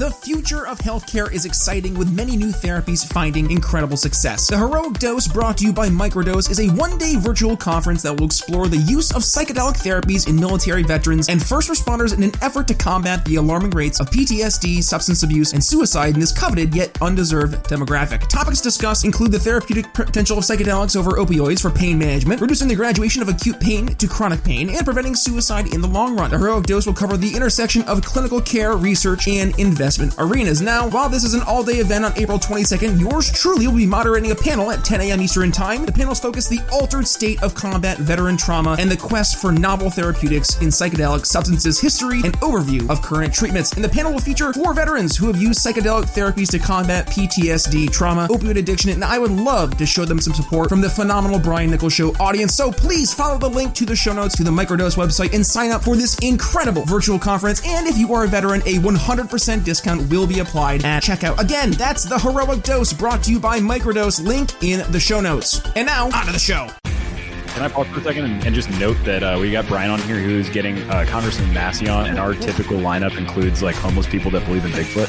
The future of healthcare is exciting with many new therapies finding incredible success. The Heroic Dose, brought to you by Microdose, is a one day virtual conference that will explore the use of psychedelic therapies in military veterans and first responders in an effort to combat the alarming rates of PTSD, substance abuse, and suicide in this coveted yet undeserved demographic. Topics discussed include the therapeutic potential of psychedelics over opioids for pain management, reducing the graduation of acute pain to chronic pain, and preventing suicide in the long run. The Heroic Dose will cover the intersection of clinical care, research, and investment arenas. Now, while this is an all day event on April 22nd, yours truly will be moderating a panel at 10 a.m. Eastern Time. The panels focus the altered state of combat veteran trauma and the quest for novel therapeutics in psychedelic substances, history, and overview of current treatments. And the panel will feature four veterans who have used psychedelic therapies to combat PTSD, trauma, opioid addiction, and I would love to show them some support from the phenomenal Brian Nichols Show audience. So please follow the link to the show notes to the Microdose website and sign up for this incredible virtual conference. And if you are a veteran, a 100% discount will be applied at checkout. Again, that's the Heroic Dose brought to you by Microdose. Link in the show notes. And now, on to the show. Can I pause for a second and, and just note that uh, we got Brian on here who's getting uh, Congressman Massey on, and our typical lineup includes like homeless people that believe in Bigfoot.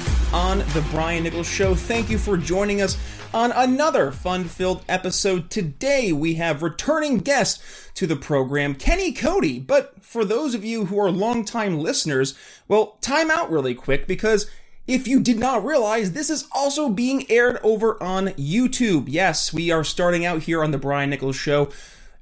on The Brian Nichols Show. Thank you for joining us on another fun filled episode. Today, we have returning guest to the program, Kenny Cody. But for those of you who are longtime listeners, well, time out really quick because if you did not realize, this is also being aired over on YouTube. Yes, we are starting out here on The Brian Nichols Show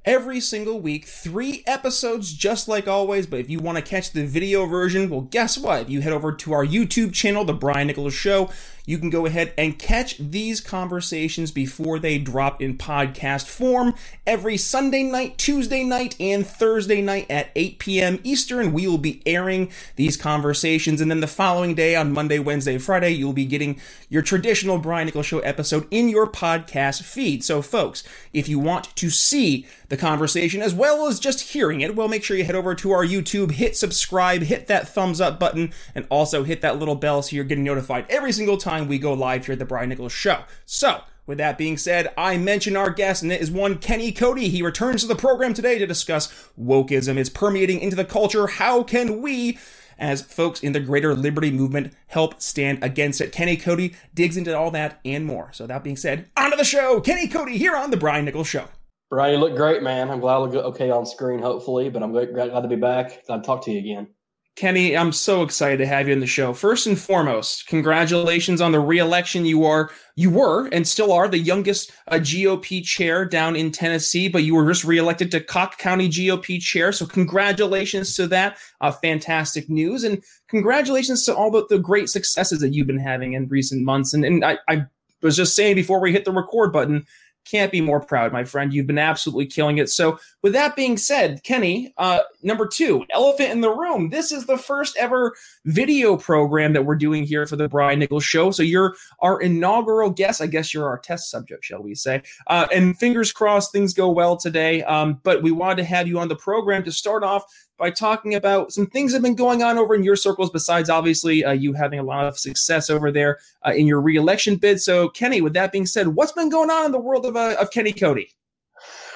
every single week, three episodes just like always. But if you want to catch the video version, well, guess what? If you head over to our YouTube channel, The Brian Nichols Show, you can go ahead and catch these conversations before they drop in podcast form every Sunday night, Tuesday night, and Thursday night at 8 p.m. Eastern. We will be airing these conversations, and then the following day on Monday, Wednesday, Friday, you'll be getting your traditional Brian Nichols Show episode in your podcast feed. So, folks, if you want to see the conversation as well as just hearing it, well, make sure you head over to our YouTube, hit subscribe, hit that thumbs up button, and also hit that little bell so you're getting notified every single time we go live here at the Brian Nichols Show. So, with that being said, I mention our guest, and it is one Kenny Cody. He returns to the program today to discuss wokeism. It's permeating into the culture. How can we, as folks in the greater liberty movement, help stand against it? Kenny Cody digs into all that and more. So, that being said, onto the show. Kenny Cody here on the Brian Nichols Show. Brian, you look great, man. I'm glad I look okay on screen, hopefully, but I'm glad to be back. Glad to talk to you again. Kenny, I'm so excited to have you in the show. First and foremost, congratulations on the reelection. You are, you were, and still are the youngest uh, GOP chair down in Tennessee, but you were just reelected to Cocke County GOP chair. So congratulations to that. Uh, fantastic news, and congratulations to all the, the great successes that you've been having in recent months. And, and I, I was just saying before we hit the record button, can't be more proud, my friend. You've been absolutely killing it. So, with that being said, Kenny, uh, number two, Elephant in the Room. This is the first ever video program that we're doing here for the Brian Nichols Show. So, you're our inaugural guest. I guess you're our test subject, shall we say? Uh, and fingers crossed things go well today. Um, but we wanted to have you on the program to start off by talking about some things that have been going on over in your circles, besides obviously uh, you having a lot of success over there uh, in your reelection bid. So, Kenny, with that being said, what's been going on in the world of, uh, of Kenny Cody?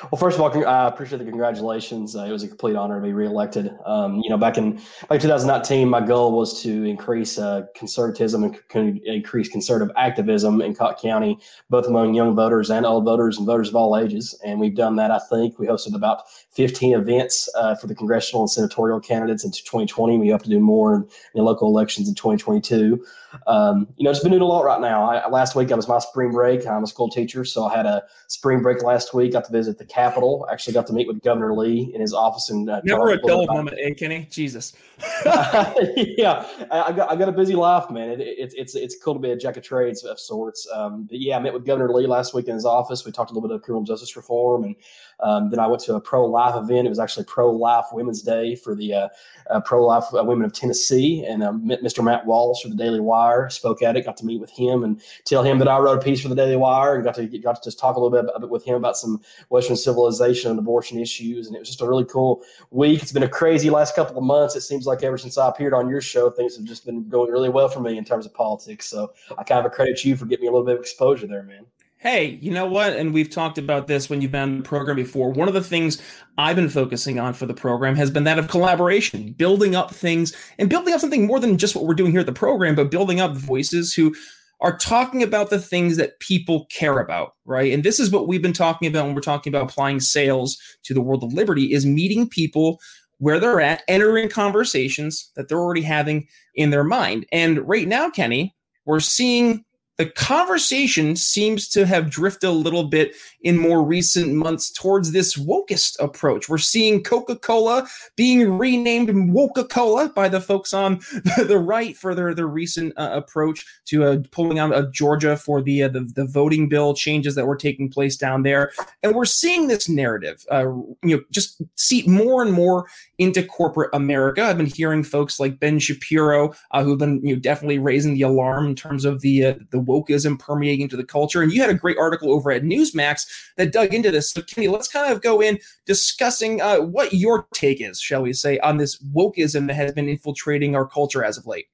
Well, first of all, I appreciate the congratulations. Uh, it was a complete honor to be reelected. Um, you know, back in back in 2019, my goal was to increase uh, conservatism and increase conservative activism in Cocke County, both among young voters and old voters and voters of all ages. And we've done that. I think we hosted about 15 events uh, for the congressional and senatorial candidates in 2020. We hope to do more in, in local elections in 2022 um, you know, it's been doing a lot right now. I, last week I was my spring break. I'm a school teacher, so I had a spring break last week. Got to visit the Capitol. Actually, got to meet with Governor Lee in his office. And uh, never a dull moment, eh, Kenny? Jesus. yeah, I, got I got a busy life, man. It, it, it's it's cool to be a jack of trades of sorts. Um, but yeah, I met with Governor Lee last week in his office. We talked a little bit of criminal justice reform and Um, then I went to a pro life event. It was actually Pro Life Women's Day for the uh, uh, Pro Life uh, Women of Tennessee, and um, Mr. Matt Walsh for the Daily Wire spoke at it. Got to meet with him and tell him that I wrote a piece for the Daily Wire, and got to got to just talk a little bit about, with him about some Western civilization and abortion issues. And it was just a really cool week. It's been a crazy last couple of months. It seems like ever since I appeared on your show, things have just been going really well for me in terms of politics. So I kind of credit you for getting me a little bit of exposure there, man hey, you know what? And we've talked about this when you've been on the program before. One of the things I've been focusing on for the program has been that of collaboration, building up things and building up something more than just what we're doing here at the program, but building up voices who are talking about the things that people care about, right? And this is what we've been talking about when we're talking about applying sales to the world of liberty is meeting people where they're at, entering conversations that they're already having in their mind. And right now, Kenny, we're seeing the conversation seems to have drifted a little bit in more recent months towards this wokest approach. We're seeing Coca Cola being renamed Woca Cola by the folks on the right for their, their recent uh, approach to uh, pulling out of Georgia for the, uh, the, the voting bill changes that were taking place down there, and we're seeing this narrative, uh, you know, just seep more and more into corporate America. I've been hearing folks like Ben Shapiro uh, who've been you know definitely raising the alarm in terms of the uh, the wokeism permeating into the culture. And you had a great article over at Newsmax that dug into this. So, Kenny, let's kind of go in discussing uh, what your take is, shall we say, on this wokeism that has been infiltrating our culture as of late.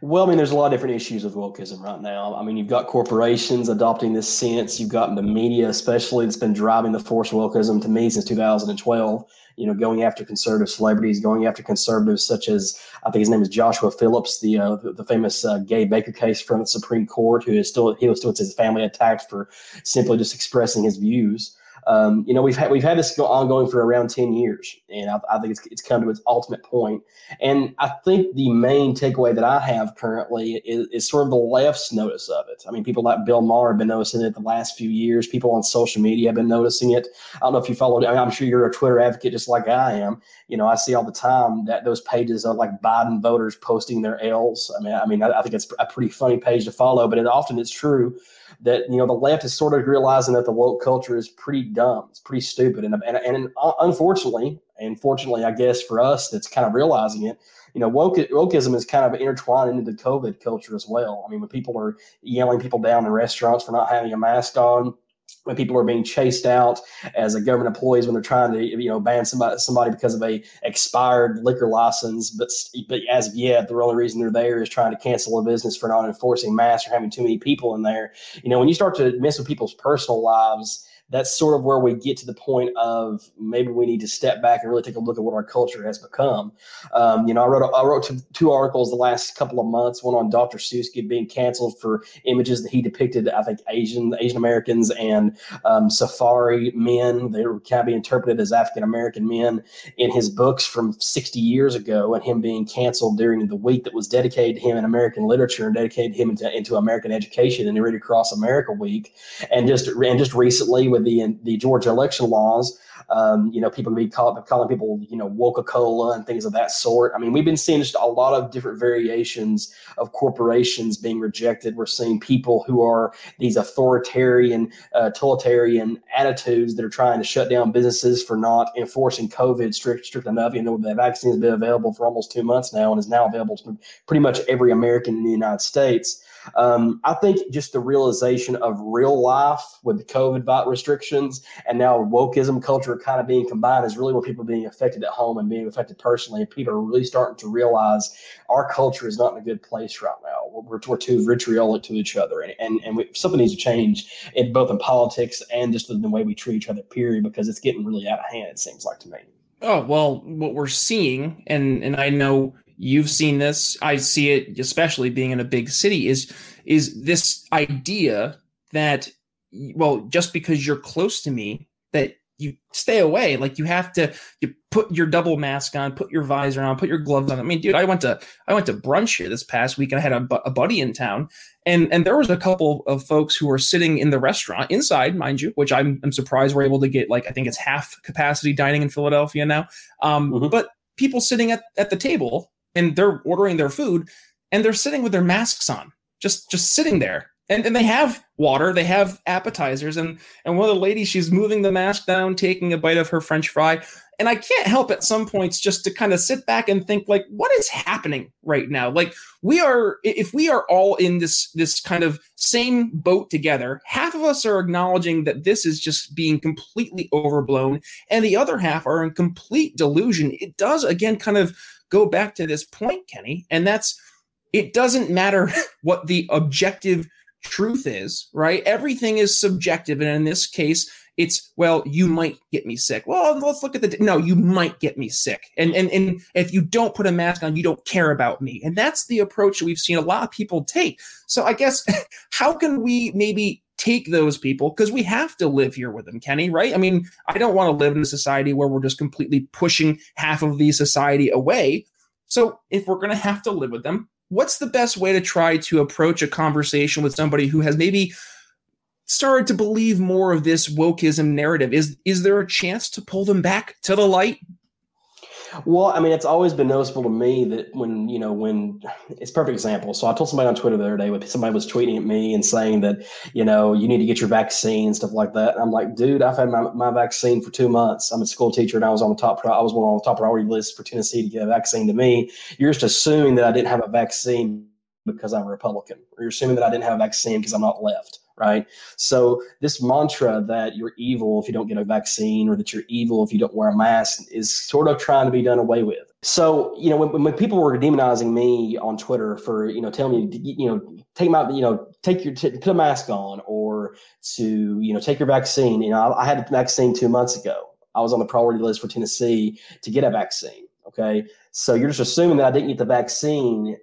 Well, I mean, there's a lot of different issues with wokeism right now. I mean, you've got corporations adopting this sense. You've got the media, especially, that's been driving the force of wokeism to me since 2012 you know, going after conservative celebrities, going after conservatives such as I think his name is Joshua Phillips, the uh, the, famous uh, gay Baker case from the Supreme Court, who is still he was still his family attacked for simply just expressing his views. Um, you know, we've had we've had this go ongoing for around ten years, and I, I, think it's it's come to its ultimate point. And I think the main takeaway that I have currently is, is sort of the left's notice of it. I mean, people like Bill Maher have been noticing it the last few years. People on social media have been noticing it. I don't know if you followed. I mean, I'm sure you're a Twitter advocate just like I am. You know, I see all the time that those pages are like Biden voters posting their L's. I mean, I mean, I, I think it's a pretty funny page to follow, but it often it's true that you know the left is sort of realizing that the woke culture is pretty dumb, it's pretty stupid, and and, and unfortunately, and fortunately, I guess for us, that's kind of realizing it. You know, woke, wokeism is kind of intertwined into the COVID culture as well. I mean, when people are yelling people down in restaurants for not having a mask on, when people are being chased out as a government employees when they're trying to you know ban somebody somebody because of a expired liquor license but but as of yet the only reason they're there is trying to cancel a business for not enforcing masks or having too many people in there you know when you start to mess with people's personal lives that's sort of where we get to the point of maybe we need to step back and really take a look at what our culture has become. Um, you know, I wrote I wrote two, two, articles the last couple of months. One on Dr. Seuss being canceled for images that he depicted. I think Asian Asian Americans and um, safari men. They were kind of being interpreted as African American men in his books from 60 years ago, and him being canceled during the week that was dedicated to him in American literature and dedicated him into, into American education and Read Across America Week. And just and just recently with the the Georgia election laws. Um, you know, people be call, calling people, you know, Coca Cola and things of that sort. I mean, we've been seeing just a lot of different variations of corporations being rejected. We're seeing people who are these authoritarian, uh, totalitarian attitudes that are trying to shut down businesses for not enforcing COVID strict strict enough. You know, the vaccine has been available for almost two months now and is now available to pretty much every American in the United States. Um, I think just the realization of real life with the COVID restrictions and now wokeism culture kind of being combined is really what people are being affected at home and being affected personally. And people are really starting to realize our culture is not in a good place right now. We're, we're too vitriolic to each other, and and, and we, something needs to change in both in politics and just in the way we treat each other. Period, because it's getting really out of hand. It seems like to me. Oh well, what we're seeing, and and I know you've seen this i see it especially being in a big city is is this idea that well just because you're close to me that you stay away like you have to you put your double mask on put your visor on put your gloves on i mean dude i went to i went to brunch here this past week and i had a, a buddy in town and and there was a couple of folks who were sitting in the restaurant inside mind you which i'm, I'm surprised we're able to get like i think it's half capacity dining in philadelphia now um, mm-hmm. but people sitting at, at the table and they're ordering their food and they're sitting with their masks on, just just sitting there. and, and they have water, they have appetizers, and and one of the ladies, she's moving the mask down, taking a bite of her French fry, and I can't help at some points just to kind of sit back and think like, what is happening right now? Like we are, if we are all in this this kind of same boat together, half of us are acknowledging that this is just being completely overblown, and the other half are in complete delusion. It does again kind of go back to this point, Kenny, and that's it doesn't matter what the objective truth is, right? Everything is subjective. And in this case, it's, well, you might get me sick. Well, let's look at the, no, you might get me sick. And, and, and if you don't put a mask on, you don't care about me. And that's the approach we've seen a lot of people take. So I guess, how can we maybe take those people because we have to live here with them, Kenny, right? I mean, I don't want to live in a society where we're just completely pushing half of the society away. So if we're going to have to live with them, what's the best way to try to approach a conversation with somebody who has maybe started to believe more of this wokeism narrative? Is is there a chance to pull them back to the light? Well, I mean, it's always been noticeable to me that when, you know, when it's perfect example. So I told somebody on Twitter the other day, somebody was tweeting at me and saying that, you know, you need to get your vaccine, stuff like that. And I'm like, dude, I've had my, my vaccine for two months. I'm a school teacher and I was on the top, I was one on the top priority list for Tennessee to get a vaccine to me. You're just assuming that I didn't have a vaccine because I'm a Republican, or you're assuming that I didn't have a vaccine because I'm not left right? So this mantra that you're evil if you don't get a vaccine or that you're evil if you don't wear a mask is sort of trying to be done away with. So, you know, when, when people were demonizing me on Twitter for, you know, telling me, you know, take my, you know, take your, t- put a mask on or to, you know, take your vaccine, you know, I, I had a vaccine two months ago. I was on the priority list for Tennessee to get a vaccine. Okay. So you're just assuming that I didn't get the vaccine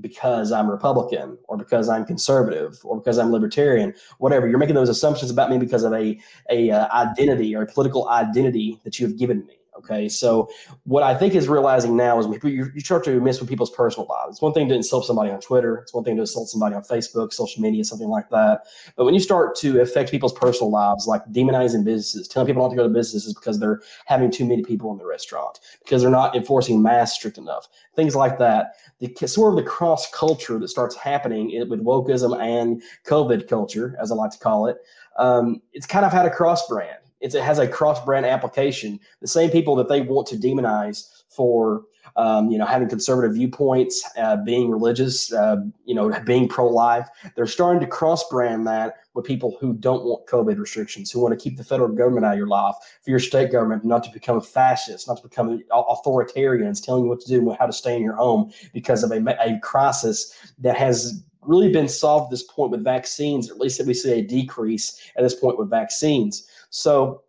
because I'm Republican or because I'm conservative or because I'm libertarian, whatever. You're making those assumptions about me because of a a uh, identity or a political identity that you have given me. Okay, so what I think is realizing now is you, you start to miss with people's personal lives. It's one thing to insult somebody on Twitter. It's one thing to insult somebody on Facebook, social media, something like that. But when you start to affect people's personal lives, like demonizing businesses, telling people not to go to businesses because they're having too many people in the restaurant, because they're not enforcing masks strict enough, things like that, the sort of the cross culture that starts happening with wokeism and COVID culture, as I like to call it, um, it's kind of had a cross brand it has a cross brand application. The same people that they want to demonize for, um, you know, having conservative viewpoints, uh, being religious, uh, you know, being pro life, they're starting to cross brand that with people who don't want COVID restrictions, who want to keep the federal government out of your life, for your state government not to become fascist, not to become authoritarians, telling you what to do and how to stay in your home because of a, a crisis that has really been solved at this point with vaccines, or at least that we see a decrease at this point with vaccines. So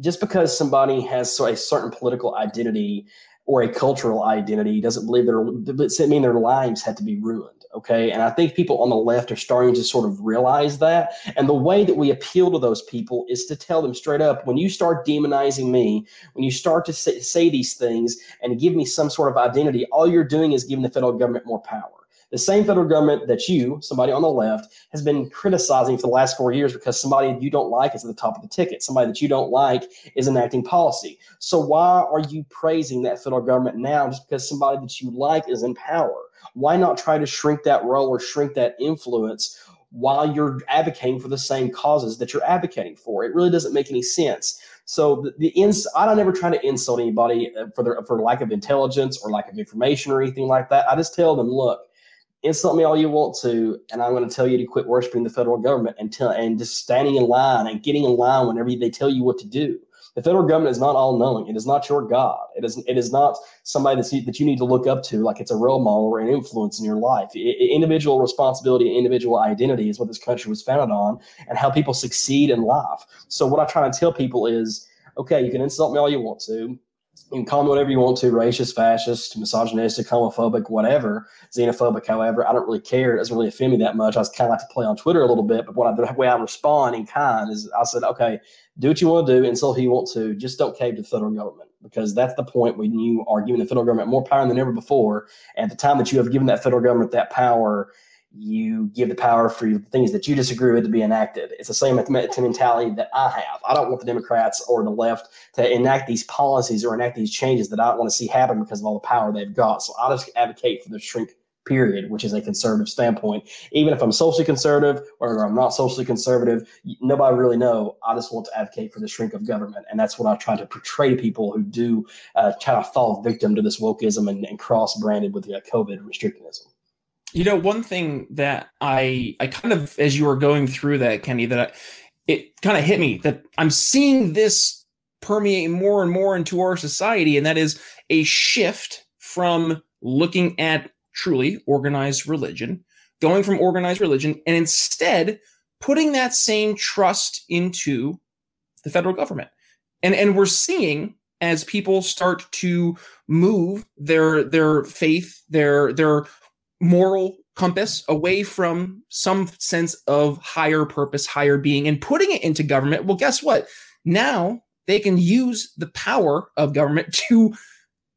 just because somebody has a certain political identity or a cultural identity doesn't believe their doesn't mean their lives had to be ruined. Okay. And I think people on the left are starting to sort of realize that. And the way that we appeal to those people is to tell them straight up when you start demonizing me, when you start to say, say these things and give me some sort of identity, all you're doing is giving the federal government more power the same federal government that you, somebody on the left, has been criticizing for the last four years because somebody you don't like is at the top of the ticket. Somebody that you don't like is enacting policy. So why are you praising that federal government now just because somebody that you like is in power? Why not try to shrink that role or shrink that influence while you're advocating for the same causes that you're advocating for? It really doesn't make any sense. So the, the ins, I don't ever try to insult anybody uh, for their for lack of intelligence or lack of information or anything like that. I just tell them, look, insult me all you want to, and I'm going to tell you to quit worshiping the federal government and tell and just standing in line and getting in line whenever they tell you what to do. The federal government is not all knowing. It is not your God. It is it is not somebody that's, that you need to look up to like it's a role model or an influence in your life. It, individual responsibility and individual identity is what this country was founded on, and how people succeed in life. So what I try to tell people is, okay, you can insult me all you want to can call me whatever you want to racist, fascist, misogynistic, homophobic, whatever, xenophobic, however. I don't really care. It doesn't really offend me that much. I just kind of like to play on Twitter a little bit. But what I, the way I respond in kind is I said, okay, do what you want to do, insult who you want to. Just don't cave to the federal government because that's the point when you are giving the federal government more power than ever before. At the time that you have given that federal government that power, you give the power for things that you disagree with to be enacted. It's the same mentality that I have. I don't want the Democrats or the left to enact these policies or enact these changes that I don't want to see happen because of all the power they've got. So I just advocate for the shrink period, which is a conservative standpoint. Even if I'm socially conservative or I'm not socially conservative, nobody really know. I just want to advocate for the shrink of government, and that's what I try to portray to people who do uh, kind of fall victim to this wokeism and, and cross branded with the uh, COVID restrictionism. You know, one thing that I I kind of as you were going through that, Kenny, that I, it kind of hit me that I'm seeing this permeate more and more into our society, and that is a shift from looking at truly organized religion, going from organized religion, and instead putting that same trust into the federal government. And and we're seeing as people start to move their their faith, their their moral compass away from some sense of higher purpose, higher being, and putting it into government. Well, guess what? Now they can use the power of government to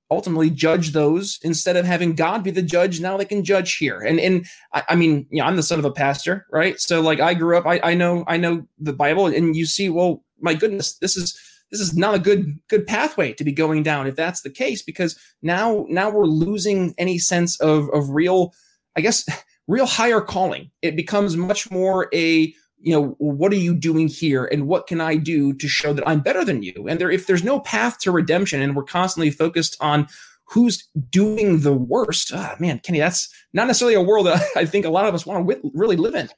ultimately judge those instead of having God be the judge. Now they can judge here. And and I, I mean, you know, I'm the son of a pastor, right? So like I grew up, I, I know I know the Bible, and you see, well, my goodness, this is this is not a good good pathway to be going down if that's the case, because now now we're losing any sense of of real, I guess, real higher calling. It becomes much more a you know what are you doing here and what can i do to show that i'm better than you and there if there's no path to redemption and we're constantly focused on who's doing the worst ah, man kenny that's not necessarily a world that i think a lot of us want to really live in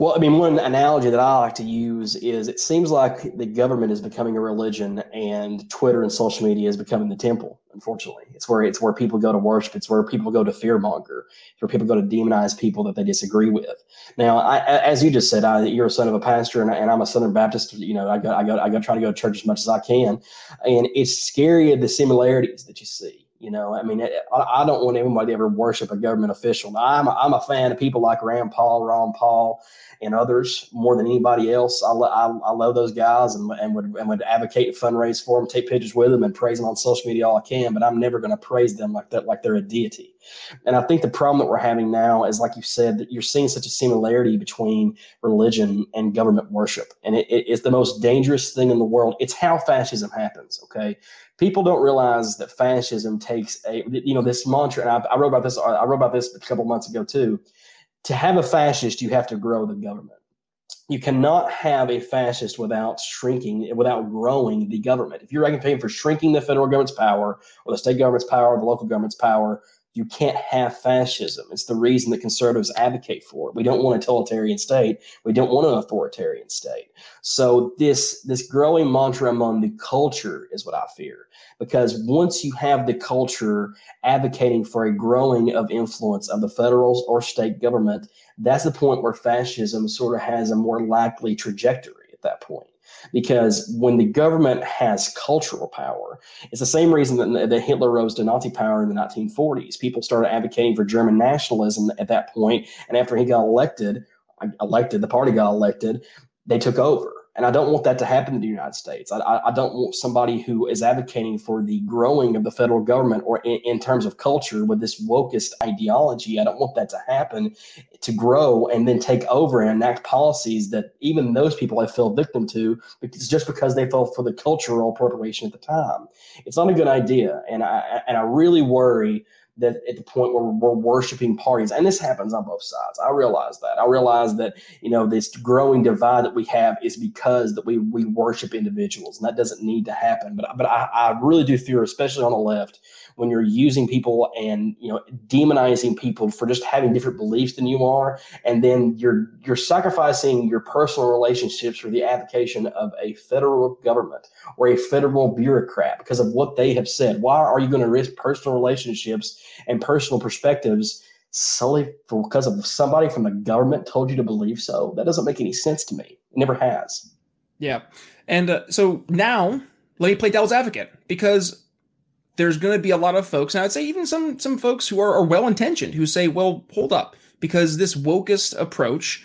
well, I mean, one analogy that I like to use is it seems like the government is becoming a religion, and Twitter and social media is becoming the temple. Unfortunately, it's where it's where people go to worship. It's where people go to fearmonger. It's where people go to demonize people that they disagree with. Now, I, as you just said, I, you're a son of a pastor, and, and I'm a Southern Baptist. You know, I go, I go, I go, try to go to church as much as I can, and it's scary the similarities that you see. You know, I mean, I, don't want anybody to ever worship a government official. I'm a, I'm a fan of people like Rand Paul, Ron Paul, and others more than anybody else. I, I, I love those guys and, and would and would advocate fundraise for them, take pictures with them, and praise them on social media all I can. But I'm never going to praise them like that, like they're a deity. And I think the problem that we're having now is, like you said, that you're seeing such a similarity between religion and government worship, and it, it, it's the most dangerous thing in the world. It's how fascism happens. Okay, people don't realize that fascism takes a you know this mantra. And I, I wrote about this. I wrote about this a couple months ago too to have a fascist, you have to grow the government. You cannot have a fascist without shrinking, without growing the government. If you're advocating for shrinking the federal government's power or the state government's power or the local government's power, you can't have fascism. It's the reason that conservatives advocate for it. We don't want a totalitarian state. We don't want an authoritarian state. So this this growing mantra among the culture is what I fear. Because once you have the culture advocating for a growing of influence of the federal or state government, that's the point where fascism sort of has a more likely trajectory at that point because when the government has cultural power, it's the same reason that, that Hitler rose to Nazi power in the 1940s. People started advocating for German nationalism at that point, and after he got elected, elected, the party got elected, they took over. And I don't want that to happen in the United States. I, I don't want somebody who is advocating for the growing of the federal government or in, in terms of culture with this wokest ideology. I don't want that to happen to grow and then take over and enact policies that even those people have fell victim to because just because they fell for the cultural appropriation at the time. It's not a good idea. And I and I really worry that at the point where we're worshiping parties, and this happens on both sides. I realize that. I realize that you know this growing divide that we have is because that we we worship individuals, and that doesn't need to happen. But but I, I really do fear, especially on the left, when you're using people and you know demonizing people for just having different beliefs than you are, and then you're you're sacrificing your personal relationships for the application of a federal government or a federal bureaucrat because of what they have said. Why are you going to risk personal relationships and personal perspectives? solely because of somebody from the government told you to believe so. That doesn't make any sense to me. It never has. Yeah. And uh, so now let me play devil's advocate because there's going to be a lot of folks, and I'd say even some some folks who are, are well intentioned, who say, "Well, hold up," because this wokest approach,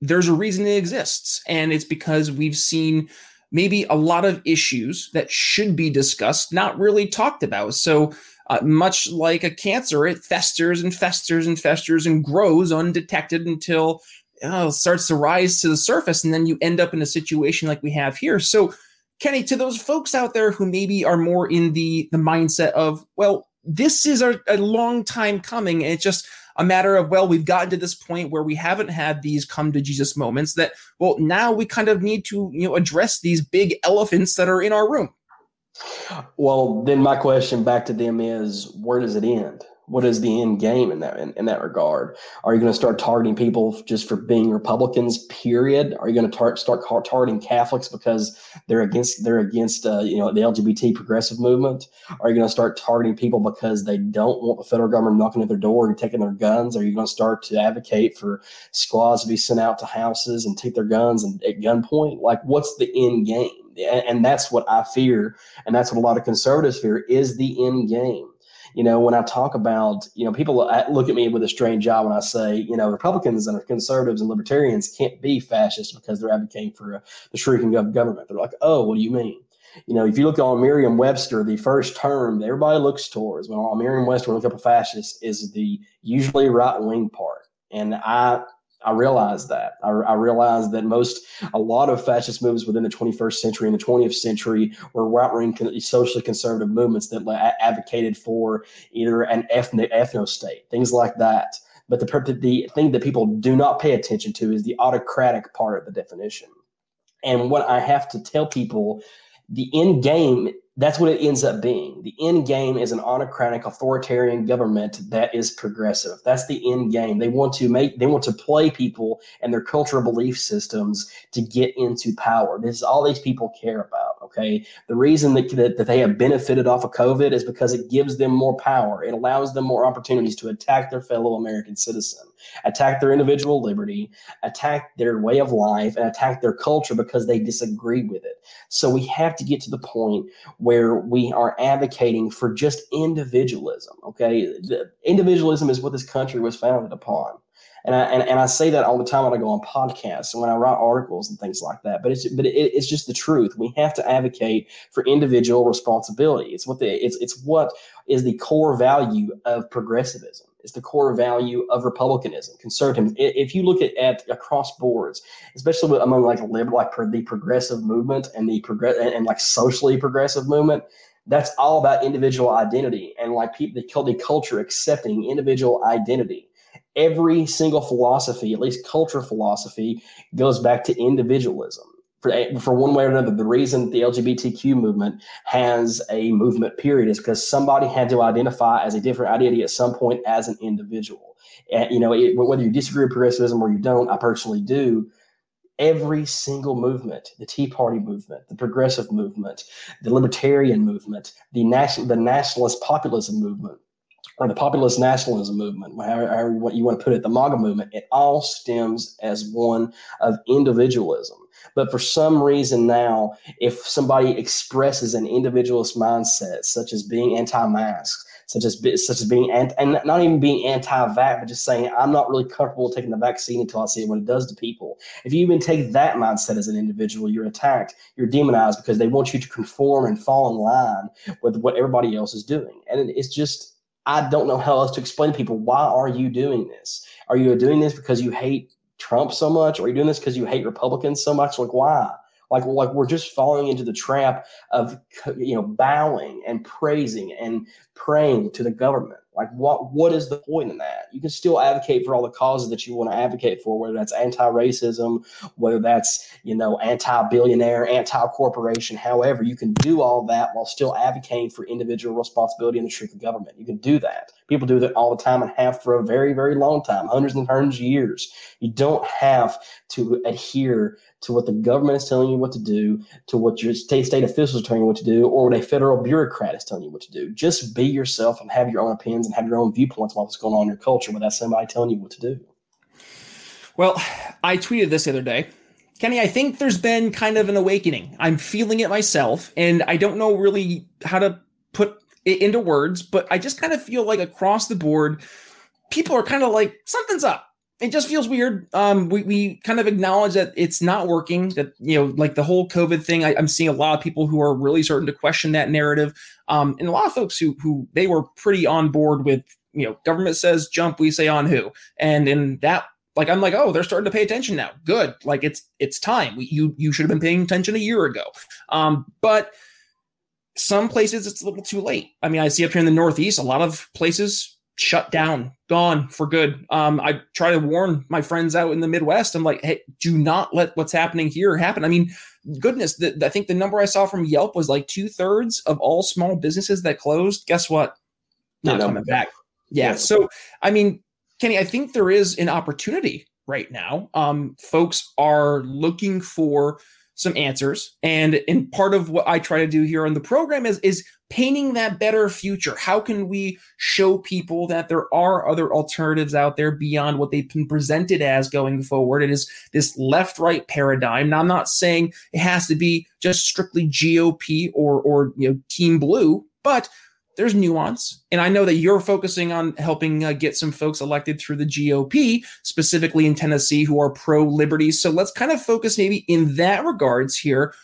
there's a reason it exists, and it's because we've seen maybe a lot of issues that should be discussed not really talked about. So. Uh, much like a cancer, it festers and festers and festers and grows undetected until it starts to rise to the surface, and then you end up in a situation like we have here. So, Kenny, to those folks out there who maybe are more in the the mindset of, well, this is a, a long time coming. And it's just a matter of, well, we've gotten to this point where we haven't had these come to Jesus moments that, well, now we kind of need to, you know, address these big elephants that are in our room. Well, then my question back to them is where does it end? What is the end game in that in, in that regard? Are you going to start targeting people just for being Republicans? Period. Are you going to tar- start targeting Catholics because they're against they're against uh, you know the LGBT progressive movement? Are you going to start targeting people because they don't want the federal government knocking at their door and taking their guns? Are you going to start to advocate for squads to be sent out to houses and take their guns and at gunpoint? Like, what's the end game? and that's what I fear, and that's what a lot of conservatives fear is the end game you know, when I talk about, you know, people look at me with a strange eye when I say, you know, Republicans and conservatives and libertarians can't be fascist because they're advocating for a, the shrinking of government. They're like, oh, what do you mean? You know, if you look on Merriam-Webster, the first term that everybody looks towards when on Merriam-Webster look up a fascist is the usually right-wing part. And I I realize that. I, I realize that most, a lot of fascist movements within the 21st century and the 20th century were right wing socially conservative movements that advocated for either an ethnic ethno state, things like that. But the, the thing that people do not pay attention to is the autocratic part of the definition. And what I have to tell people, the end game that's what it ends up being. The end game is an autocratic authoritarian government that is progressive. That's the end game. They want to make they want to play people and their cultural belief systems to get into power. This is all these people care about. Okay. The reason that, that, that they have benefited off of COVID is because it gives them more power. It allows them more opportunities to attack their fellow American citizen, attack their individual liberty, attack their way of life, and attack their culture because they disagree with it. So we have to get to the point where we are advocating for just individualism. Okay, individualism is what this country was founded upon. And I, and, and I say that all the time when I go on podcasts and when I write articles and things like that. But it's but it, it's just the truth. We have to advocate for individual responsibility. It's what the it's it's what is the core value of progressivism. It's the core value of republicanism, conservatism. If you look at, at across boards, especially among like liberal, like the progressive movement and the progress and, and like socially progressive movement, that's all about individual identity and like people the, the culture accepting individual identity every single philosophy, at least culture philosophy, goes back to individualism. For, for one way or another, the reason the LGBTQ movement has a movement period is because somebody had to identify as a different identity at some point as an individual. And, you know, it, whether you disagree with progressivism or you don't, I personally do. Every single movement, the Tea Party movement, the progressive movement, the libertarian movement, the national, the nationalist populism movement, or the populist nationalism movement, however what you want to put it, the MAGA movement, it all stems as one of individualism. But for some reason now, if somebody expresses an individualist mindset, such as being anti-mask, such as such as being anti, and not even being anti-vax, but just saying I'm not really comfortable taking the vaccine until I see what it does to people. If you even take that mindset as an individual, you're attacked, you're demonized because they want you to conform and fall in line with what everybody else is doing, and it's just I don't know how else to explain to people why are you doing this? Are you doing this because you hate Trump so much? Are you doing this because you hate Republicans so much? Like why? Like like we're just falling into the trap of you know bowing and praising and praying to the government. Like what what is the point in that? You can still advocate for all the causes that you want to advocate for, whether that's anti-racism, whether that's you know anti-billionaire, anti-corporation. However, you can do all that while still advocating for individual responsibility in the truth of government. You can do that. People do that all the time and have for a very very long time, hundreds and hundreds of years. You don't have to adhere to what the government is telling you what to do, to what your state state officials are telling you what to do, or what a federal bureaucrat is telling you what to do. Just be yourself and have your own opinions and have your own viewpoints about what's going on in your culture without somebody telling you what to do. Well, I tweeted this the other day. Kenny, I think there's been kind of an awakening. I'm feeling it myself, and I don't know really how to put into words, but I just kind of feel like across the board, people are kind of like, something's up it just feels weird. Um, we, we kind of acknowledge that it's not working. That you know, like the whole COVID thing, I, am seeing a lot of people who are really starting to question that narrative, um, and a lot of folks who who they were pretty on board with. You know, government says jump, we say on who, and in that, like I'm like, oh, they're starting to pay attention now. Good, like it's it's time. We, you you should have been paying attention a year ago. Um, but some places it's a little too late. I mean, I see up here in the Northeast, a lot of places shut down, gone for good. Um, I try to warn my friends out in the Midwest. I'm like, hey, do not let what's happening here happen. I mean, goodness, the, I think the number I saw from Yelp was like two thirds of all small businesses that closed. Guess what? Not coming back. Yeah. yeah. So, I mean, Kenny, I think there is an opportunity right now. Um, folks are looking for some answers. And and part of what I try to do here on the program is is painting that better future. How can we show people that there are other alternatives out there beyond what they've been presented as going forward? It is this left-right paradigm. Now I'm not saying it has to be just strictly GOP or or you know team blue, but there's nuance. And I know that you're focusing on helping uh, get some folks elected through the GOP, specifically in Tennessee, who are pro liberty. So let's kind of focus maybe in that regards here,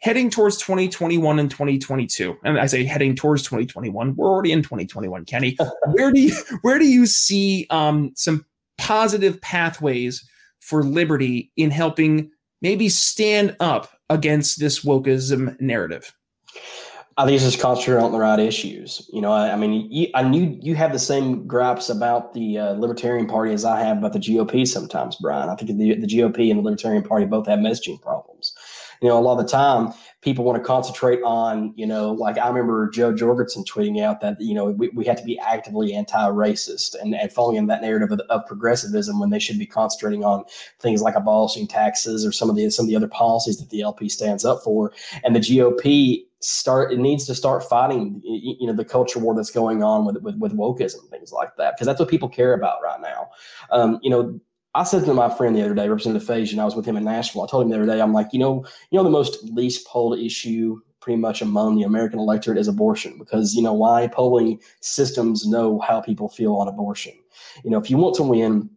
heading towards 2021 and 2022. And I say heading towards 2021, we're already in 2021, Kenny. where do you where do you see um, some positive pathways for liberty in helping maybe stand up against this wokeism narrative? I think it's just concentrating on the right issues. You know, I, I mean, you, I knew you have the same gripes about the uh, Libertarian Party as I have about the GOP sometimes, Brian. I think the, the GOP and the Libertarian Party both have messaging problems. You know, a lot of the time people want to concentrate on, you know, like I remember Jo Jorgensen tweeting out that, you know, we, we have to be actively anti-racist and, and following in that narrative of, of, progressivism when they should be concentrating on things like abolishing taxes or some of the some of the other policies that the LP stands up for. And the GOP start it needs to start fighting you know the culture war that's going on with with, with wokeism things like that because that's what people care about right now um, you know I said to my friend the other day, Representative Faison, I was with him in Nashville. I told him the other day, I'm like, you know, you know, the most least polled issue pretty much among the American electorate is abortion because you know why polling systems know how people feel on abortion. You know, if you want to win,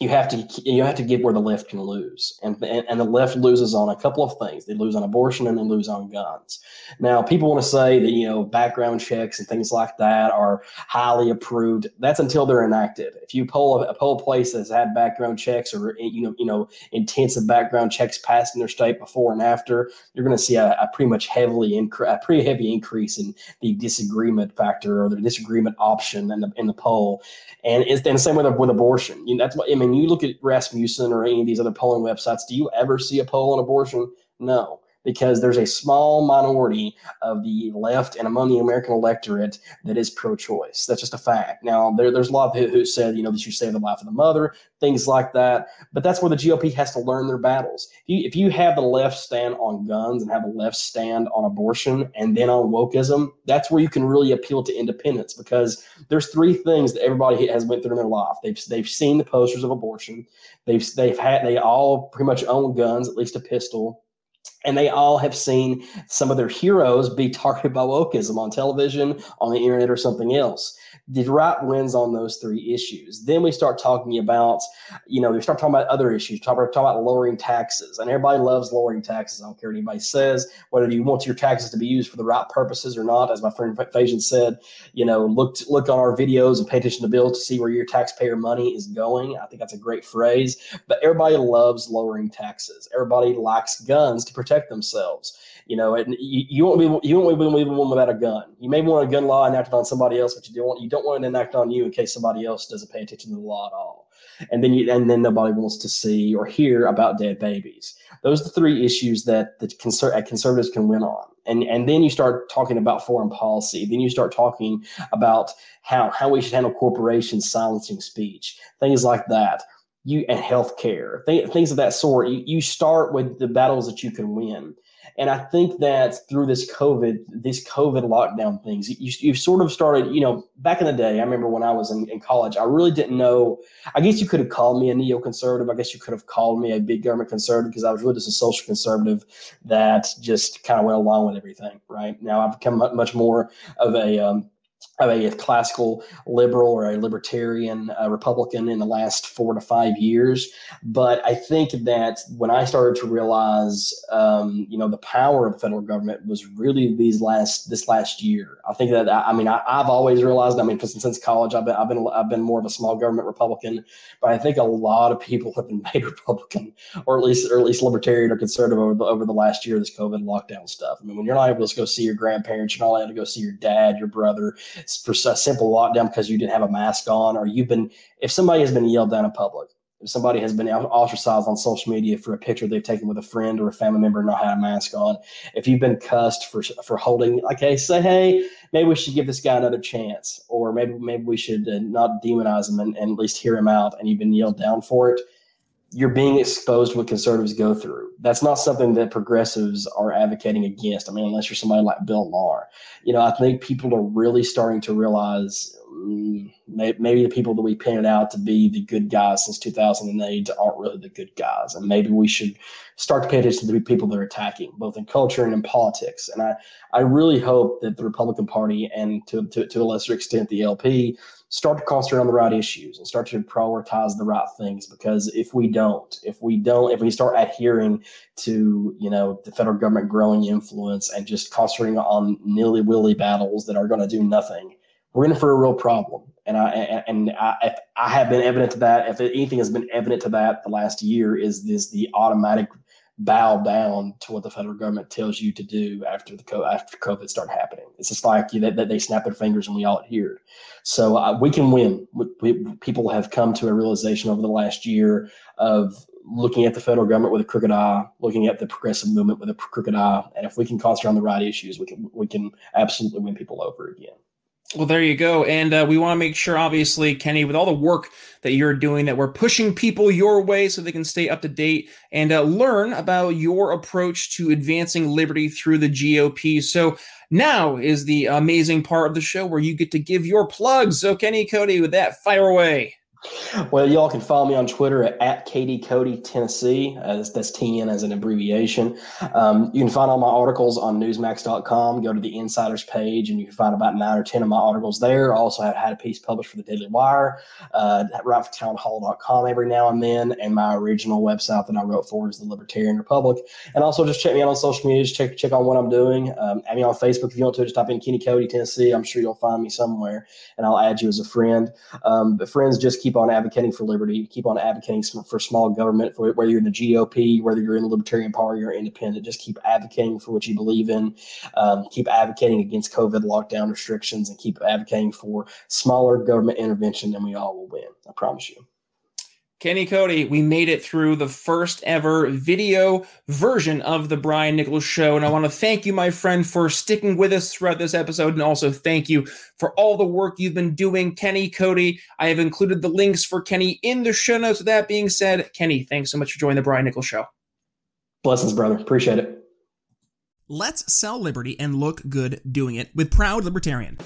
you have to you have to get where the left can lose, and, and and the left loses on a couple of things. They lose on abortion and they lose on guns. Now, people want to say that you know background checks and things like that are highly approved. That's until they're enacted. If you poll a, a poll place that's had background checks or you know you know intensive background checks passed in their state before and after, you're going to see a, a, pretty much heavily incre- a pretty heavy increase in the disagreement factor or the disagreement option in the in the poll. And it's and the same with with abortion. You know, that's what I mean when you look at Rasmussen or any of these other polling websites, do you ever see a poll on abortion? No because there's a small minority of the left and among the American electorate that is pro-choice. That's just a fact. Now, there, there's a lot of who, who said, you know, that you save the life of the mother, things like that. But that's where the GOP has to learn their battles. If you, if you have the left stand on guns and have the left stand on abortion and then on wokeism, that's where you can really appeal to independence because there's three things that everybody has went through in their life. They've they've seen the posters of abortion. They've they've had they all pretty much own guns, at least a pistol and they all have seen some of their heroes be targeted by wokeism on television, on the internet, or something else the right wins on those three issues. Then we start talking about, you know, we start talking about other issues, talk, talk about lowering taxes. And everybody loves lowering taxes. I don't care what anybody says, whether you want your taxes to be used for the right purposes or not. As my friend Faison said, you know, look look on our videos and pay attention to bills to see where your taxpayer money is going. I think that's a great phrase. But everybody loves lowering taxes. Everybody likes guns to protect themselves. You know, and you, you won't be you won't be one without a gun. You may want a gun law enacted on somebody else, but you don't want you don't want it enacted on you in case somebody else doesn't pay attention to the law at all. And then you and then nobody wants to see or hear about dead babies. Those are the three issues that the conser- conservatives can win on. And and then you start talking about foreign policy. Then you start talking about how how we should handle corporations silencing speech, things like that you and healthcare, th- things of that sort. You, you start with the battles that you can win. And I think that through this COVID, this COVID lockdown things, you, you sort of started, you know, back in the day, I remember when I was in, in college, I really didn't know. I guess you could have called me a neoconservative. I guess you could have called me a big government conservative because I was really just a social conservative that just kind of went along with everything. Right now, I've become much more of a, um, a classical liberal or a libertarian uh, Republican in the last four to five years. But I think that when I started to realize, um, you know, the power of the federal government was really these last this last year. I think that I, mean I, have always realized. I mean, since, since college, I've been I've been I've been more of a small government Republican, but I think a lot of people have been made Republican or at least or at least libertarian or conservative over the over the last year. of This COVID lockdown stuff. I mean, when you're not able to go see your grandparents, you're not allowed to go see your dad, your brother for a simple lockdown because you didn't have a mask on, or you've been, if somebody has been yelled down in public, if somebody has been ostracized on social media for a picture they've taken with a friend or a family member and not had a mask on, if you've been cussed for for holding, hey, say, hey, maybe we should give this guy another chance, or maybe maybe we should uh, not demonize him and, and at least hear him out, and you've been yelled down for it you're being exposed to what conservatives go through. That's not something that progressives are advocating against. I mean, unless you're somebody like Bill Maher. You know, I think people are really starting to realize um, maybe the people that we painted out to be the good guys since 2008 aren't really the good guys. And maybe we should start to pay attention to the people they're attacking, both in culture and in politics. And I, I really hope that the Republican Party and to, to, to a lesser extent the LP start to concentrate on the right issues and start to prioritize the right things because if we don't if we don't if we start adhering to you know the federal government growing influence and just concentrating on nilly-willy battles that are going to do nothing we're in for a real problem. And i and i i have been evident to that if anything has been evident to that the last year is this the automatic bow down to what the federal government tells you to do after the co- after COVID started happening. It's just like you, that they snap their fingers and we all adhere. So uh, we can win. We, we, people have come to a realization over the last year of looking at the federal government with a crooked eye, looking at the progressive movement with a crooked eye, and if we can concentrate on the right issues, we can we can absolutely win people over again. Well, there you go. And uh, we want to make sure, obviously, Kenny, with all the work that you're doing, that we're pushing people your way so they can stay up to date and uh, learn about your approach to advancing liberty through the GOP. So now is the amazing part of the show where you get to give your plugs. So, Kenny Cody, with that, fire away. Well, y'all can follow me on Twitter at, at KD Cody Tennessee. As that's TN as an abbreviation. Um, you can find all my articles on Newsmax.com. Go to the Insiders page, and you can find about nine or ten of my articles there. I also have had a piece published for the Daily Wire uh, at WrightForTownHall.com every now and then, and my original website that I wrote for is the Libertarian Republic. And also just check me out on social media. Just check check on what I'm doing. Um, add me on Facebook if you want to. Just type in Kenny Cody Tennessee. I'm sure you'll find me somewhere, and I'll add you as a friend. Um, but friends, just keep keep on advocating for liberty, keep on advocating for small government, for whether you're in the GOP, whether you're in the Libertarian Party or independent, just keep advocating for what you believe in. Um, keep advocating against COVID lockdown restrictions and keep advocating for smaller government intervention, and we all will win. I promise you. Kenny Cody, we made it through the first ever video version of the Brian Nichols Show. And I want to thank you, my friend, for sticking with us throughout this episode. And also thank you for all the work you've been doing, Kenny Cody. I have included the links for Kenny in the show notes. With that being said, Kenny, thanks so much for joining the Brian Nichols Show. Blessings, brother. Appreciate it. Let's sell liberty and look good doing it with Proud Libertarian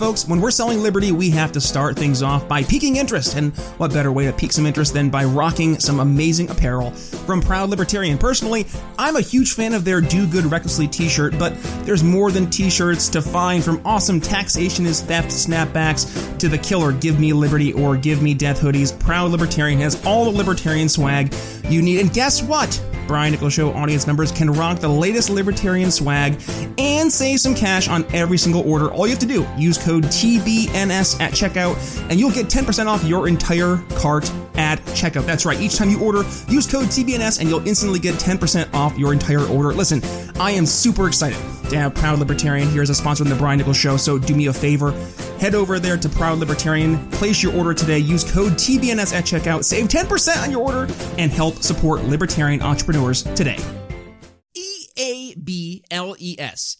folks, when we're selling Liberty, we have to start things off by piquing interest. And what better way to pique some interest than by rocking some amazing apparel from Proud Libertarian? Personally, I'm a huge fan of their Do Good Recklessly t shirt, but there's more than t shirts to find from awesome taxation is theft snapbacks to the killer Give Me Liberty or Give Me Death hoodies. Proud Libertarian has all the libertarian swag you need. And guess what? Brian Nichols Show audience members can rock the latest libertarian swag and save some cash on every single order. All you have to do, use code TBNS at checkout, and you'll get 10% off your entire cart at checkout. That's right. Each time you order, use code TBNS and you'll instantly get 10% off your entire order. Listen, I am super excited to have Proud Libertarian here as a sponsor of the Brian Nichols Show, so do me a favor. Head over there to Proud Libertarian, place your order today, use code TBNS at checkout, save 10% on your order, and help support libertarian entrepreneurs today. E A B L E S.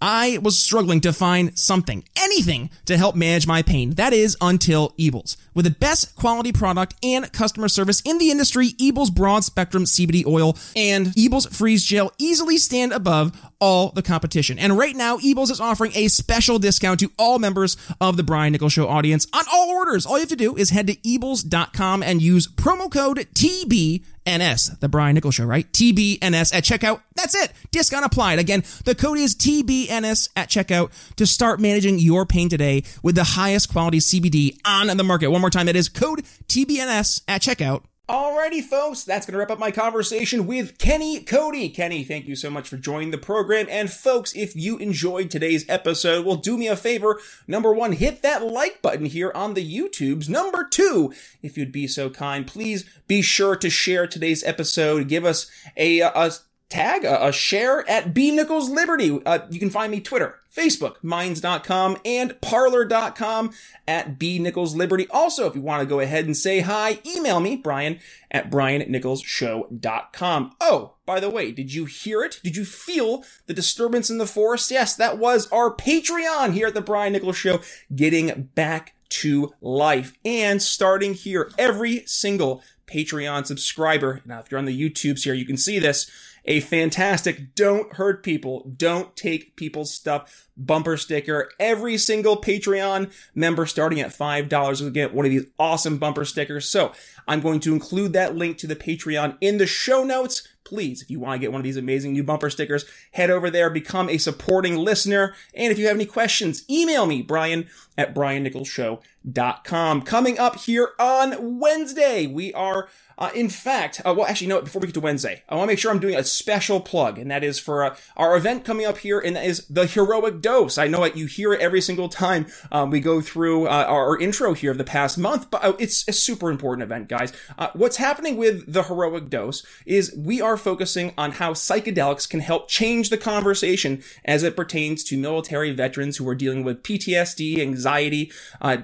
I was struggling to find something, anything to help manage my pain. That is until Eables. With the best quality product and customer service in the industry, Eables broad spectrum CBD oil and Eables freeze gel easily stand above all the competition. And right now, Eables is offering a special discount to all members of the Brian Nichols Show audience on all orders. All you have to do is head to Eables.com and use promo code TBNS, the Brian Nichols Show, right? TBNS at checkout. That's it. Discount applied. Again, the code is TBNS at checkout to start managing your pain today with the highest quality CBD on the market. One more time, that is code TBNS at checkout Alrighty, folks, that's going to wrap up my conversation with Kenny Cody. Kenny, thank you so much for joining the program. And folks, if you enjoyed today's episode, well, do me a favor. Number one, hit that like button here on the YouTubes. Number two, if you'd be so kind, please be sure to share today's episode. Give us a, a tag, a, a, share at B Nichols Liberty. Uh, you can find me Twitter, Facebook, minds.com, and parler.com at B Nichols Liberty. Also, if you want to go ahead and say hi, email me, Brian at briannicholsshow.com. Oh, by the way, did you hear it? Did you feel the disturbance in the forest? Yes, that was our Patreon here at the Brian Nichols Show getting back to life and starting here every single Patreon subscriber. Now, if you're on the YouTubes here, you can see this a fantastic don't hurt people, don't take people's stuff bumper sticker. Every single Patreon member starting at $5 will get one of these awesome bumper stickers. So I'm going to include that link to the Patreon in the show notes. Please, if you want to get one of these amazing new bumper stickers, head over there, become a supporting listener. And if you have any questions, email me, Brian at briannicholsshow.com. Coming up here on Wednesday, we are uh, in fact, uh, well, actually, no, before we get to Wednesday, I want to make sure I'm doing a special plug, and that is for uh, our event coming up here, and that is the Heroic Dose. I know that you hear it every single time um, we go through uh, our intro here of the past month, but uh, it's a super important event, guys. Uh, what's happening with the Heroic Dose is we are focusing on how psychedelics can help change the conversation as it pertains to military veterans who are dealing with PTSD, anxiety,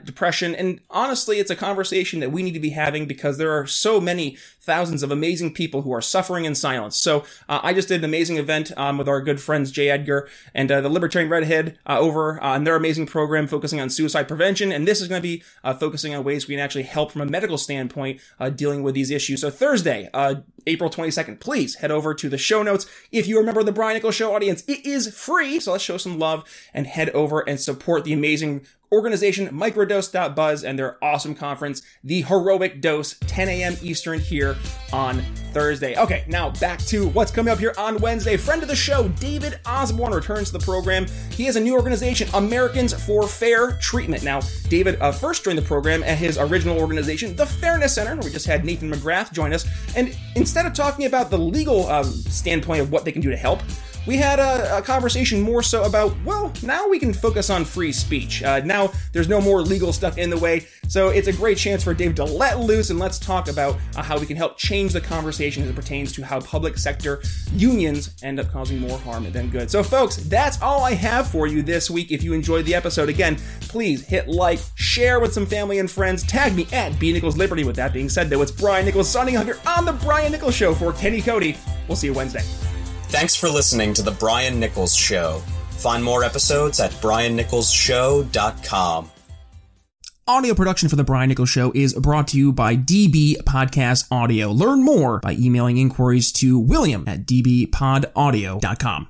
depression, and honestly, it's a conversation that we need to be having because there are so many thousands of amazing people who are suffering in silence. So uh, I just did an amazing event um, with our good friends Jay Edgar and uh, the Libertarian Redhead uh, over on uh, their amazing program focusing on suicide prevention. And this is going to be uh, focusing on ways we can actually help from a medical standpoint uh, dealing with these issues. So Thursday, April 22nd, please head over to the show notes. If you remember the Brian Nichols Show audience, it is free. So let's show some love and head over and support the amazing organization microdose.buzz and their awesome conference, the Heroic Dose, 10 a.m. Eastern here on Thursday. Okay, now back to what's coming up here on Wednesday. Friend of the show, David Osborne, returns to the program. He has a new organization, Americans for Fair Treatment. Now, David uh, first joined the program at his original organization, the Fairness Center. We just had Nathan McGrath join us. And instead of talking about the legal um, standpoint of what they can do to help, we had a, a, conversation more so about, well, now we can focus on free speech. Uh, now there's no more legal stuff in the way, so it's a great chance for Dave to let loose and let's talk about uh, how we can help change the conversation as it pertains to how public sector unions end up causing more harm than good. So, folks, that's all I have for you this week. If you enjoyed the episode, again, please hit like, share with some family and friends, tag me at B Nichols Liberty. With that being said, though, it's Brian Nichols signing off here on the Brian Nichols Show for Kenny Cody. We'll see you Wednesday. Thanks for listening to The Brian Nichols Show. Find more episodes at briannicholsshow.com. Audio production for The Brian Nichols Show is brought to you by DB Podcast Audio. Learn more by emailing inquiries to william at dbpodaudio.com.